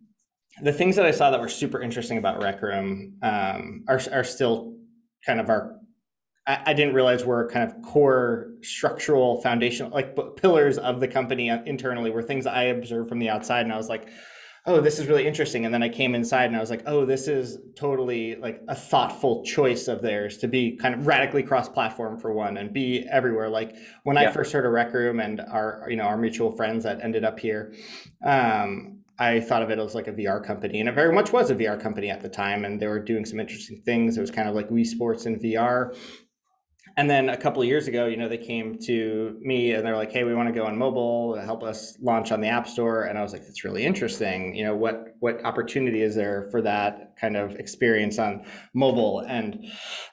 the things that I saw that were super interesting about Rec Room um, are are still kind of our I, I didn't realize were kind of core structural foundational like pillars of the company uh, internally were things I observed from the outside and I was like oh this is really interesting and then I came inside and I was like oh this is totally like a thoughtful choice of theirs to be kind of radically cross platform for one and be everywhere like when yeah. I first heard of Rec Room and our you know our mutual friends that ended up here um I thought of it as like a VR company, and it very much was a VR company at the time. And they were doing some interesting things. It was kind of like Wii Sports in VR. And then a couple of years ago, you know, they came to me and they're like, "Hey, we want to go on mobile, help us launch on the App Store." And I was like, "That's really interesting. You know, what what opportunity is there for that kind of experience on mobile?" And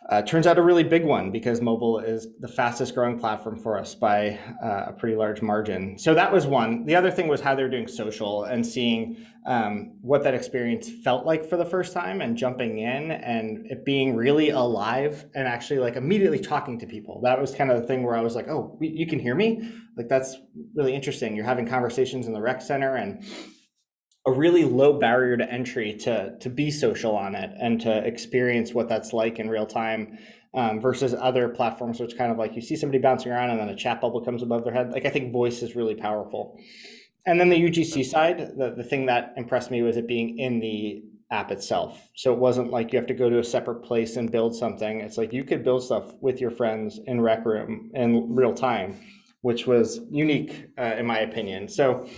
uh, turns out a really big one because mobile is the fastest growing platform for us by uh, a pretty large margin. So that was one. The other thing was how they're doing social and seeing um, what that experience felt like for the first time and jumping in and it being really alive and actually like immediately talking to people. That was kind of the thing where I was like, oh, you can hear me? Like, that's really interesting. You're having conversations in the rec center and a really low barrier to entry to, to be social on it and to experience what that's like in real time. Um, versus other platforms, which kind of like you see somebody bouncing around and then a chat bubble comes above their head. Like I think voice is really powerful and then the UGC side, the, the thing that impressed me was it being in the app itself. So it wasn't like you have to go to a separate place and build something. It's like you could build stuff with your friends in Rec Room in real time, which was unique uh, in my opinion. So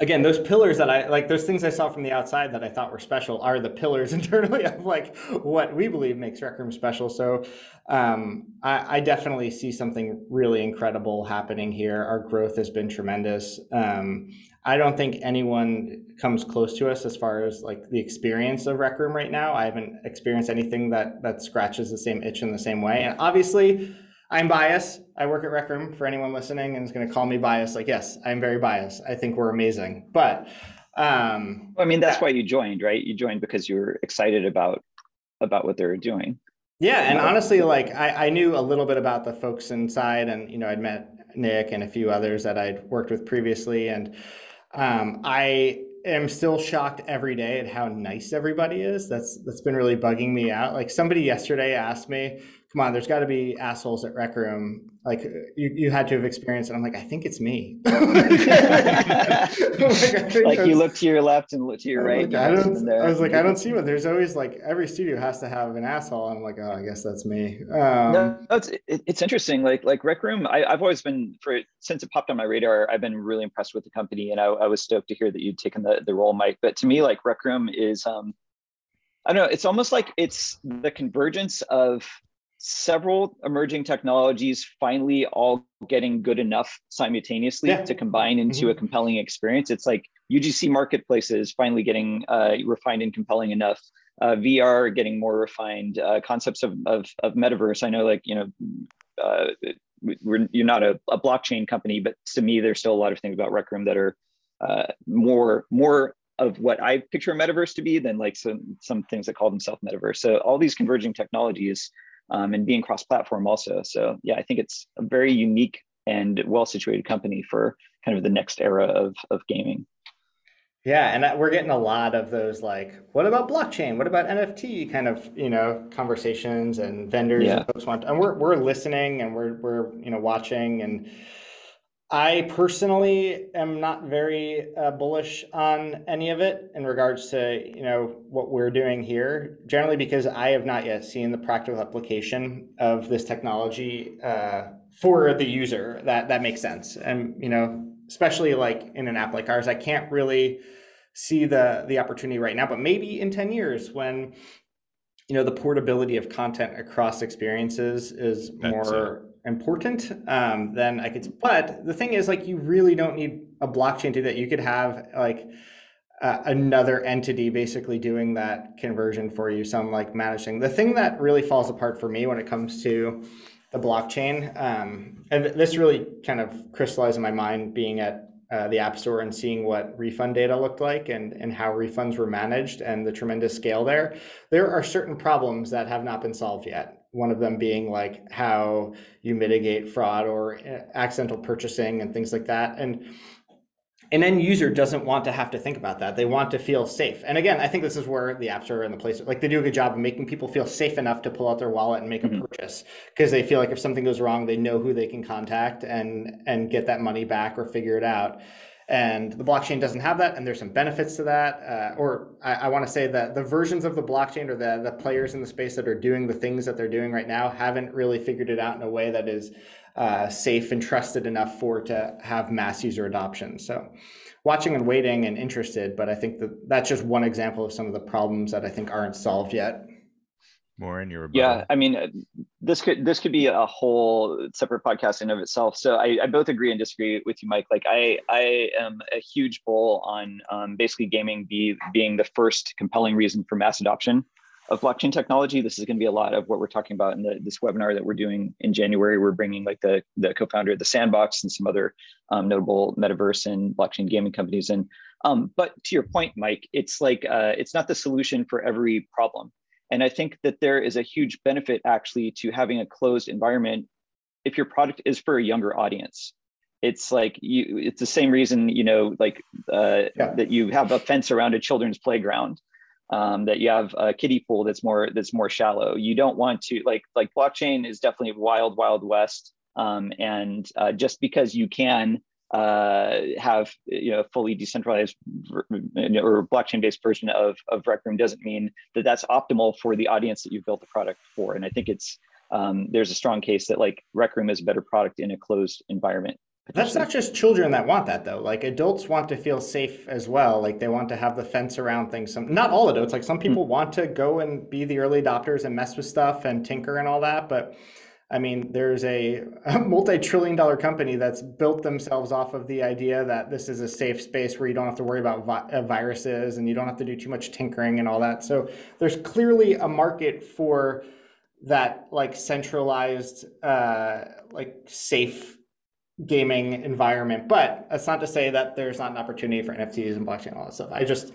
again, those pillars that I like, those things I saw from the outside that I thought were special are the pillars internally of like what we believe makes Rec Room special. So um, I, I, definitely see something really incredible happening here. Our growth has been tremendous. Um, I don't think anyone comes close to us as far as like the experience of Rec Room right now. I haven't experienced anything that that scratches the same itch in the same way. And obviously, I'm biased. I work at Rec Room for anyone listening and is going to call me biased. Like, yes, I'm very biased. I think we're amazing. But um, I mean, that's why you joined, right? You joined because you were excited about about what they were doing. Yeah, and honestly, like I, I knew a little bit about the folks inside, and you know, I'd met Nick and a few others that I'd worked with previously, and um, I am still shocked every day at how nice everybody is. That's that's been really bugging me out. Like somebody yesterday asked me, come on, there's got to be assholes at Rec Room. Like you, you had to have experienced it. I'm like, I think it's me. like, like you look to your left and look to your right. Like, I, don't, I was like, I don't see one. There's always like every studio has to have an asshole. I'm like, oh, I guess that's me. Um, no, it's it, it's interesting. Like like Rec Room, I, have always been for since it popped on my radar. I've been really impressed with the company, and I, I was stoked to hear that you'd taken the the role, Mike. But to me, like Rec Room is um, I don't know. It's almost like it's the convergence of several emerging technologies finally all getting good enough simultaneously yeah. to combine into mm-hmm. a compelling experience. It's like UGC marketplaces finally getting uh, refined and compelling enough uh, VR getting more refined, uh, concepts of, of, of metaverse. I know, like you know, uh, we're, you're not a, a, blockchain company, but to me, there's still a lot of things about Rec Room that are uh, more more of what I picture a metaverse to be than like some some things that call themselves metaverse. So all these converging technologies um, and being cross-platform also. So yeah, I think it's a very unique and well-situated company for kind of the next era of of gaming. Yeah, and we're getting a lot of those like, what about blockchain? What about NFT kind of you know conversations and vendors yeah. and folks want, and we're we're listening and we're we're you know watching and I personally am not very uh, bullish on any of it in regards to you know what we're doing here. Generally, because I have not yet seen the practical application of this technology uh, for the user that that makes sense. And you know, especially like in an app like ours, I can't really see the the opportunity right now. But maybe in ten years, when you know the portability of content across experiences is That's more. It important, um, then I could. But the thing is, like, you really don't need a blockchain to that. You could have like uh, another entity basically doing that conversion for you. Some like managing. The thing that really falls apart for me when it comes to the blockchain, um, and this really kind of crystallized in my mind being at uh, the App Store and seeing what refund data looked like and, and how refunds were managed and the tremendous scale there, there are certain problems that have not been solved yet one of them being like how you mitigate fraud or uh, accidental purchasing and things like that. And an end user doesn't want to have to think about that. They want to feel safe. And again i think this is where the apps are and the place like they do a good job of making people feel safe enough to pull out their wallet and make mm-hmm. a purchase because they feel like if something goes wrong they know who they can contact and and get that money back or figure it out and the blockchain doesn't have that and there's some benefits to that. Uh, or i, I want to say that the versions of the blockchain or the, the players in the space that are doing the things that they're doing right now haven't really figured it out in a way that is uh, safe and trusted enough for to have mass user adoption. So watching and waiting and interested but i think that that's just one example of some of the problems that i think aren't solved yet more in your yeah i mean uh, this could this could be a whole separate podcast in of itself. So I, I both agree and disagree with you mike. Like i i am a huge bull on um, basically gaming be being the first compelling reason for mass adoption of blockchain technology. This is going to be a lot of what we're talking about in the, this webinar that we're doing in january. We're bringing like the the co-founder of the sandbox and some other um, notable metaverse and blockchain gaming companies. And um, but to your point mike it's like uh, it's not the solution for every problem and I think that there is a huge benefit actually to having a closed environment if your product is for a younger audience. It's like you, it's the same reason, you know, like uh, yeah. that you have a fence around a children's playground, um, that you have a kiddie pool that's more, that's more shallow. You don't want to like, like blockchain is definitely wild, wild west. Um, and uh, just because you can uh, have you know fully decentralized or blockchain based version of of Rec Room doesn't mean that that's optimal for the audience that you've built the product for. And I think it's um, there's a strong case that like Rec Room is a better product in a closed environment. That's not just children that want that though. Like adults want to feel safe as well. Like they want to have the fence around things. Some not all adults. Like some people mm-hmm. want to go and be the early adopters and mess with stuff and tinker and all that, but I mean, there's a, a multi trillion dollar company that's built themselves off of the idea that this is a safe space where you don't have to worry about vi- uh, viruses and you don't have to do too much tinkering and all that. So there's clearly a market for that like centralized, uh, like safe gaming environment. But that's not to say that there's not an opportunity for NFTs and blockchain and all that stuff. I just,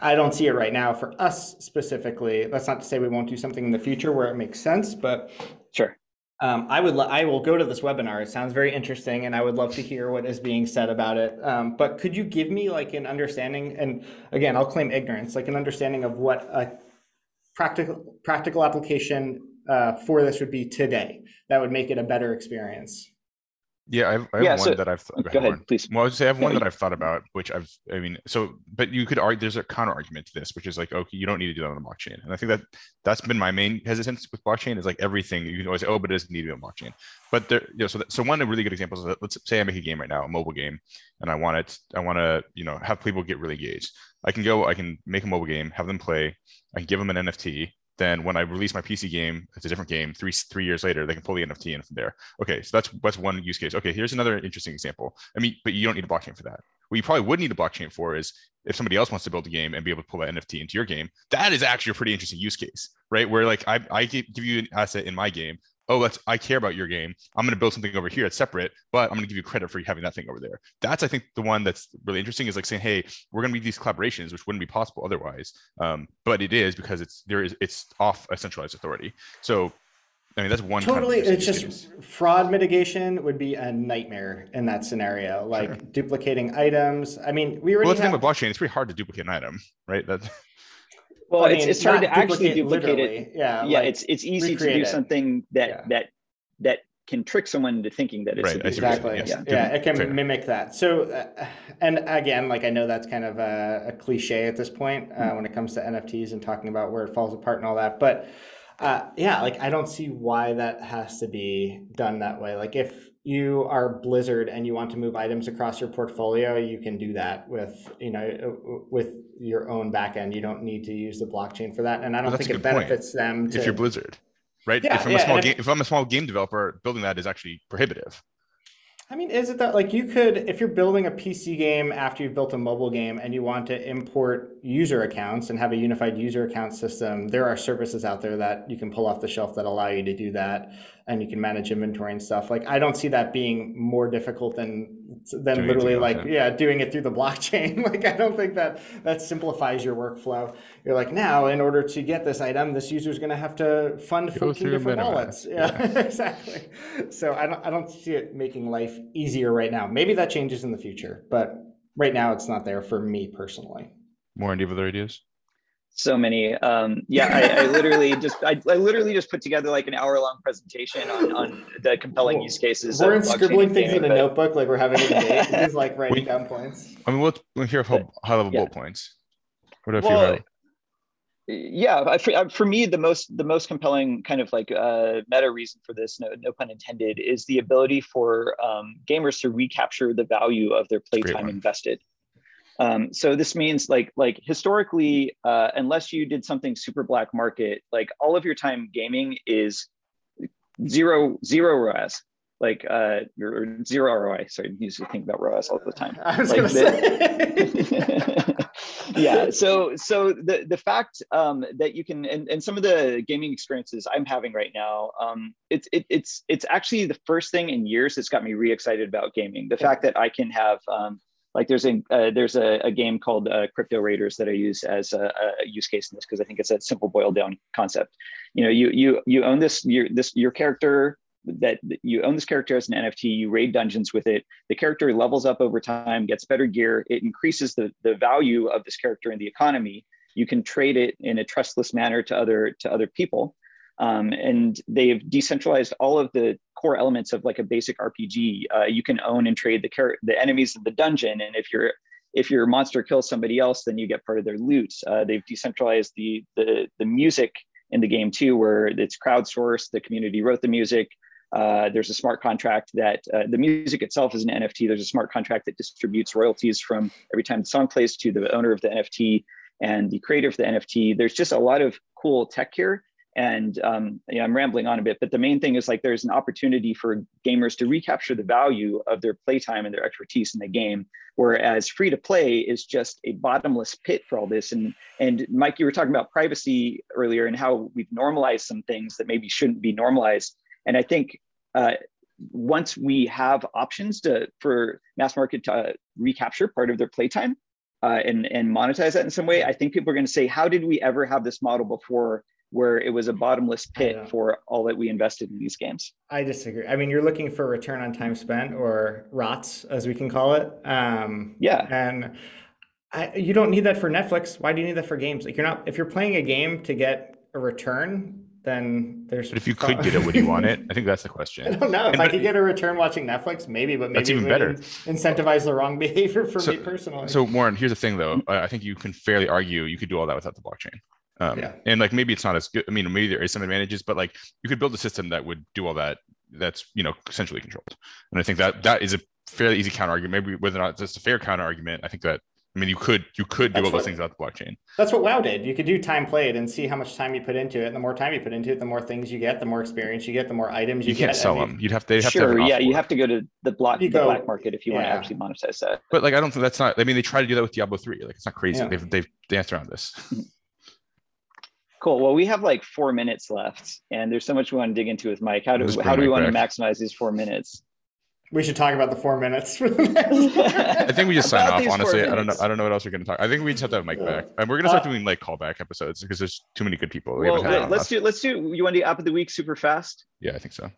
I don't see it right now for us specifically. That's not to say we won't do something in the future where it makes sense, but sure um, I would. I will go to this webinar. It sounds very interesting, and I would love to hear what is being said about it. Um, but could you give me like an understanding? And again, I'll claim ignorance, like an understanding of what a practical practical application uh, for this would be today that would make it a better experience. Yeah, I have, I have yeah, one so, that I've thought. Go, go ahead, please. Well, I would say I have one that I've thought about, which I've, I mean, so, but you could argue there's a counter argument to this, which is like, okay, you don't need to do that on the blockchain, and I think that that's been my main hesitance with blockchain is like everything you can always say, oh, but it doesn't need to be on blockchain. But there, you know, so that, so one really good example is that let's say I make a game right now, a mobile game, and I want it, I want to, you know, have people get really engaged. I can go, I can make a mobile game, have them play, I can give them an NFT, then when I release my PC game, it's a different game. Three three years later, they can pull the NFT in from there. Okay, so that's that's one use case. Okay, here's another interesting example. I mean, but you don't need a blockchain for that. What you probably would need a blockchain for is if somebody else wants to build a game and be able to pull that NFT into your game, that is actually a pretty interesting use case, right? Where like I, I give you an asset in my game. Oh, let's I care about your game. I'm going to build something over here that's separate, but I'm going to give you credit for having that thing over there. That's I think the one that's really interesting is like saying, hey, we're going to be these collaborations, which wouldn't be possible otherwise, um, but it is because it's there is it's off a centralized authority. So I mean, that's one. Totally, it's just fraud mitigation would be a nightmare in that scenario. Like sure. duplicating items. I mean, we already. Well, that's have... the thing with blockchain. It's pretty hard to duplicate an item, right? That's. Well, I mean, it's, it's hard to actually duplicate literally. it. Yeah, yeah. Like it's it's easy to do something that yeah. that that can trick someone into thinking that it's right. exactly. Yes. Yeah. yeah, it can Fair. mimic that. So, uh, and again, like I know that's kind of a, a cliche at this point uh, mm-hmm. when it comes to NFTs and talking about where it falls apart and all that, but uh, yeah, like I don't see why that has to be done that way. Like if you are Blizzard and you want to move items across your portfolio, you can do that with you know with your own backend. You don't need to use the blockchain for that, and I don't well, think it benefits point. them. To... If you're Blizzard, right? Yeah, if I'm yeah, a small game, if, if I'm a small game developer, building that is actually prohibitive. I mean, is it that like you could, if you're building a PC game after you've built a mobile game and you want to import user accounts and have a unified user account system, there are services out there that you can pull off the shelf that allow you to do that and you can manage inventory and stuff. Like, I don't see that being more difficult than than doing literally like yeah, doing it through the blockchain. like, I don't think that that simplifies your workflow. You're like, now in order to get this item, this user is going to have to fund 14 different wallets. Yeah, yeah. exactly. So I don't I don't see it making life easier right now. Maybe that changes in the future, but right now it's not there for me personally. More any other ideas? So many um yeah I, I literally just I, I, literally just put together like an hour long presentation on on the compelling use cases we're in scribbling things in a notebook like we're having a debate. He's like writing we, down points. I mean we'll, we'll hear high, high level yeah. bullet points. What if well, you yeah for, uh, for me the most the most compelling kind of like uh, meta reason for this no, no pun intended is the ability for um, gamers to recapture the value of their playtime invested um, so this means like like historically, uh, unless you did something super black market, like all of your time gaming is zero zero ROAS, like uh, or zero ROI. Sorry, I used to think about ROAS all the time. I was like the, yeah. So so the the fact um, that you can and, and some of the gaming experiences I'm having right now, um, it's it, it's it's actually the first thing in years that's got me re excited about gaming. The fact that I can have um, like there's a uh, there's a, a, game called uh, Crypto Raiders that I use as a, a use case in this because I think it's a simple boiled down concept. You know, you you you own this your this your character that you own this character as an NFT. You raid dungeons with it. The character levels up over time, gets better gear. It increases the the value of this character in the economy. You can trade it in a trustless manner to other to other people. Um, and they've decentralized all of the core elements of like a basic RPG. Uh, you can own and trade the the enemies of the dungeon, and if your if your monster kills somebody else, then you get part of their loot. Uh, they've decentralized the, the the music in the game too, where it's crowdsourced. The community wrote the music. Uh, there's a smart contract that uh, the music itself is an NFT. There's a smart contract that distributes royalties from every time the song plays to the owner of the NFT and the creator of the NFT. There's just a lot of cool tech here and um, yeah, I'm rambling on a bit, but the main thing is like there's an opportunity for gamers to recapture the value of their playtime and their expertise in the game, whereas free to play is just a bottomless pit for all this. And and Mike, you were talking about privacy earlier and how we've normalized some things that maybe shouldn't be normalized. And I think uh, once we have options to for mass market to recapture part of their playtime uh, and and monetize that in some way, I think people are going to say, how did we ever have this model before? Where it was a bottomless pit for all that we invested in these games. I disagree. I mean, you're looking for return on time spent or ROTS, as we can call it. Um, yeah. And I, you don't need that for Netflix. Why do you need that for games? Like you're not, if you're playing a game to get a return, then there's. But if you could get it, would you want it? I think that's the question. I don't know. If and, I could get a return watching Netflix, maybe, but maybe that's even better. Incentivize the wrong behavior for so, me personally. So, Warren, here's the thing, though. I think you can fairly argue you could do all that without the blockchain. Um, yeah. And like maybe it's not as good. I mean, maybe there is some advantages, but like you could build a system that would do all that. That's you know centrally controlled. And I think that that is a fairly easy counter argument. Maybe whether or not it's just a fair counter argument, I think that I mean, you could you could do That's all those things about the blockchain. That's what WoW did. You could do time played and see how much time you put into it. And the more time you put into it, the more things you get, the more experience you get, the more items you, You can't get. sell and you- them. You'd have they have to have sure, yeah, you have to go to the block You the go- black market if you want to actually monetize that. But like, I don't think that's not. I mean, they try to do that with Diablo three. Like, it's not crazy. Yeah. They've they've danced around this. Cool. Well, we have like four minutes left, and there's so much we want to dig into with Mike. How do how do we Mike want to maximize these four minutes? We should talk about the four minutes the I think we just sign About off. Honestly, I don't know. I don't know what else we're going to talk. I think we just have to have Mike Yeah. back, and we're going to start Uh, doing like callback episodes because there's too many good people. We well, haven't let's us. do let's do. You want to do app of the week super fast? Yeah, I think so.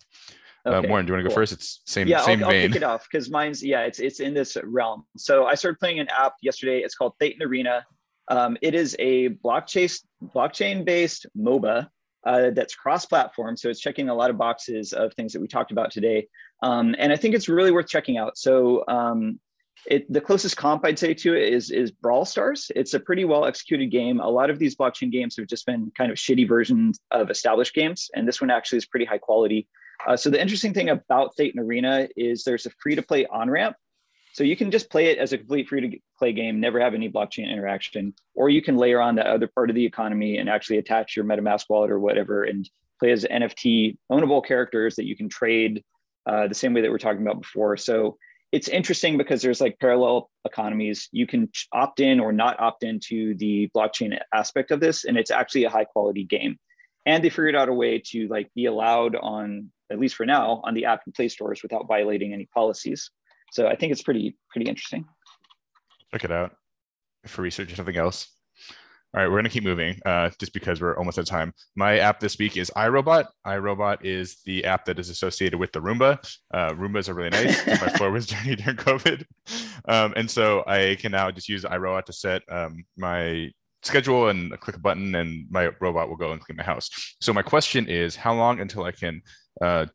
Okay, uh, Warren, do you want to go first? It's same yeah, same I'll, I'll vein. kick it off because mine's yeah, it's it's in this realm. So I started playing an app yesterday. It's called Thetan Arena. Um, it is a blockchain blockchain based MOBA uh, that's cross platform. So it's checking a lot of boxes of things that we talked about today. Um, and I think it's really worth checking out. So um, it, the closest comp I'd say to it is is Brawl Stars. It's a pretty well executed game. A lot of these blockchain games have just been kind of shitty versions of established games, and this one actually is pretty high quality. Uh, so the interesting thing about Thetan Arena is there's a free to play on ramp. So you can just play it as a complete free to play game, never have any blockchain interaction, or you can layer on that other part of the economy and actually attach your MetaMask wallet or whatever and play as NFT ownable characters that you can trade uh, the same way that we're talking about before. So it's interesting because there's like parallel economies. You can opt in or not opt into the blockchain aspect of this, and it's actually a high quality game. And they figured out a way to like be allowed on, at least for now, on the app and play stores without violating any policies. So I think it's pretty pretty interesting. Check it out for research or something else. All right, we're gonna keep moving uh, just because we're almost out of time. My app this week is iRobot. iRobot is the app that is associated with the Roomba. Uh, Roombas are really nice. My floor was journey during COVID, um, and so I can now just use iRobot to set um, my schedule and click a button, and my robot will go and clean my house. So my question is, how long until I can uh,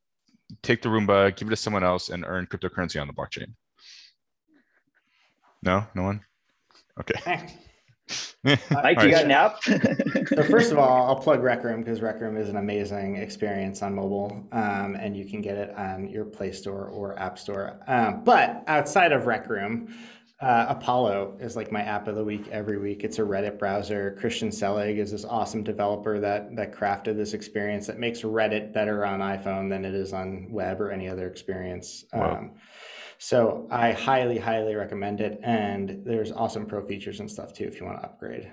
take the Roomba, give it to someone else, and earn cryptocurrency on the blockchain? No, no one. Okay. Eh. Mike, All you got an app? So first of all, I'll plug Rec Room because Rec Room is an amazing experience on mobile, um, and you can get it on your Play Store or App Store. Um, but outside of Rec Room, uh, Apollo is like my app of the week every week. It's a Reddit browser. Christian Selig is this awesome developer that that crafted this experience that makes Reddit better on iPhone than it is on web or any other experience. Wow. Um, so I highly, highly recommend it, and there's awesome pro features and stuff too if you want to upgrade.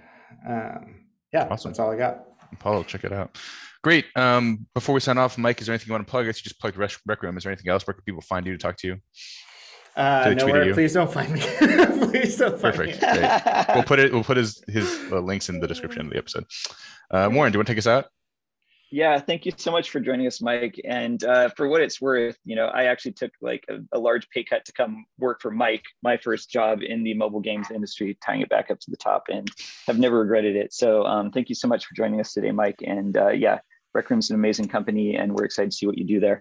Um, yeah, Awesome. that's all I got. Apollo, check it out. Great. Um, before we sign off, Mike, is there anything you want to plug? I guess you just plugged Rec, Rec Room. Is there anything else where can people find you to talk to you? Uh, So they tweeted nowhere. you? Please don't find me. please don't find Perfect. me. Great. We'll put it. We'll put his his uh, links in the description of the episode. Uh, Warren, do you want to take us out? Yeah, thank you so much for joining us, Mike. And uh, for what it's worth, you know, I actually took like a, a large pay cut to come work for Mike, my first job in the mobile games industry, tying it back up to the top, and have never regretted it. So um, thank you so much for joining us today, Mike. And uh, yeah, Rec Room's an amazing company, and we're excited to see what you do there.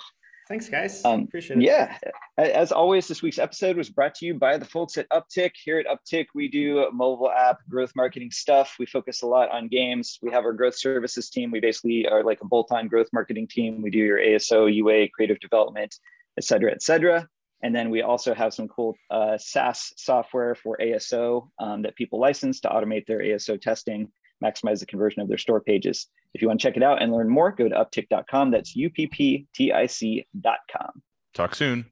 Thanks, guys. Um, Appreciate it. Yeah. As always, this week's episode was brought to you by the folks at Uptick. Here at Uptick, we do mobile app growth marketing stuff. We focus a lot on games. We have our growth services team. We basically are like a bolt-on growth marketing team. We do your ASO, UA, creative development, et cetera, et cetera. And then we also have some cool uh, SaaS software for ASO um, that people license to automate their ASO testing, maximize the conversion of their store pages. If you want to check it out and learn more, go to uptick.com. That's U P P T I C.com. Talk soon.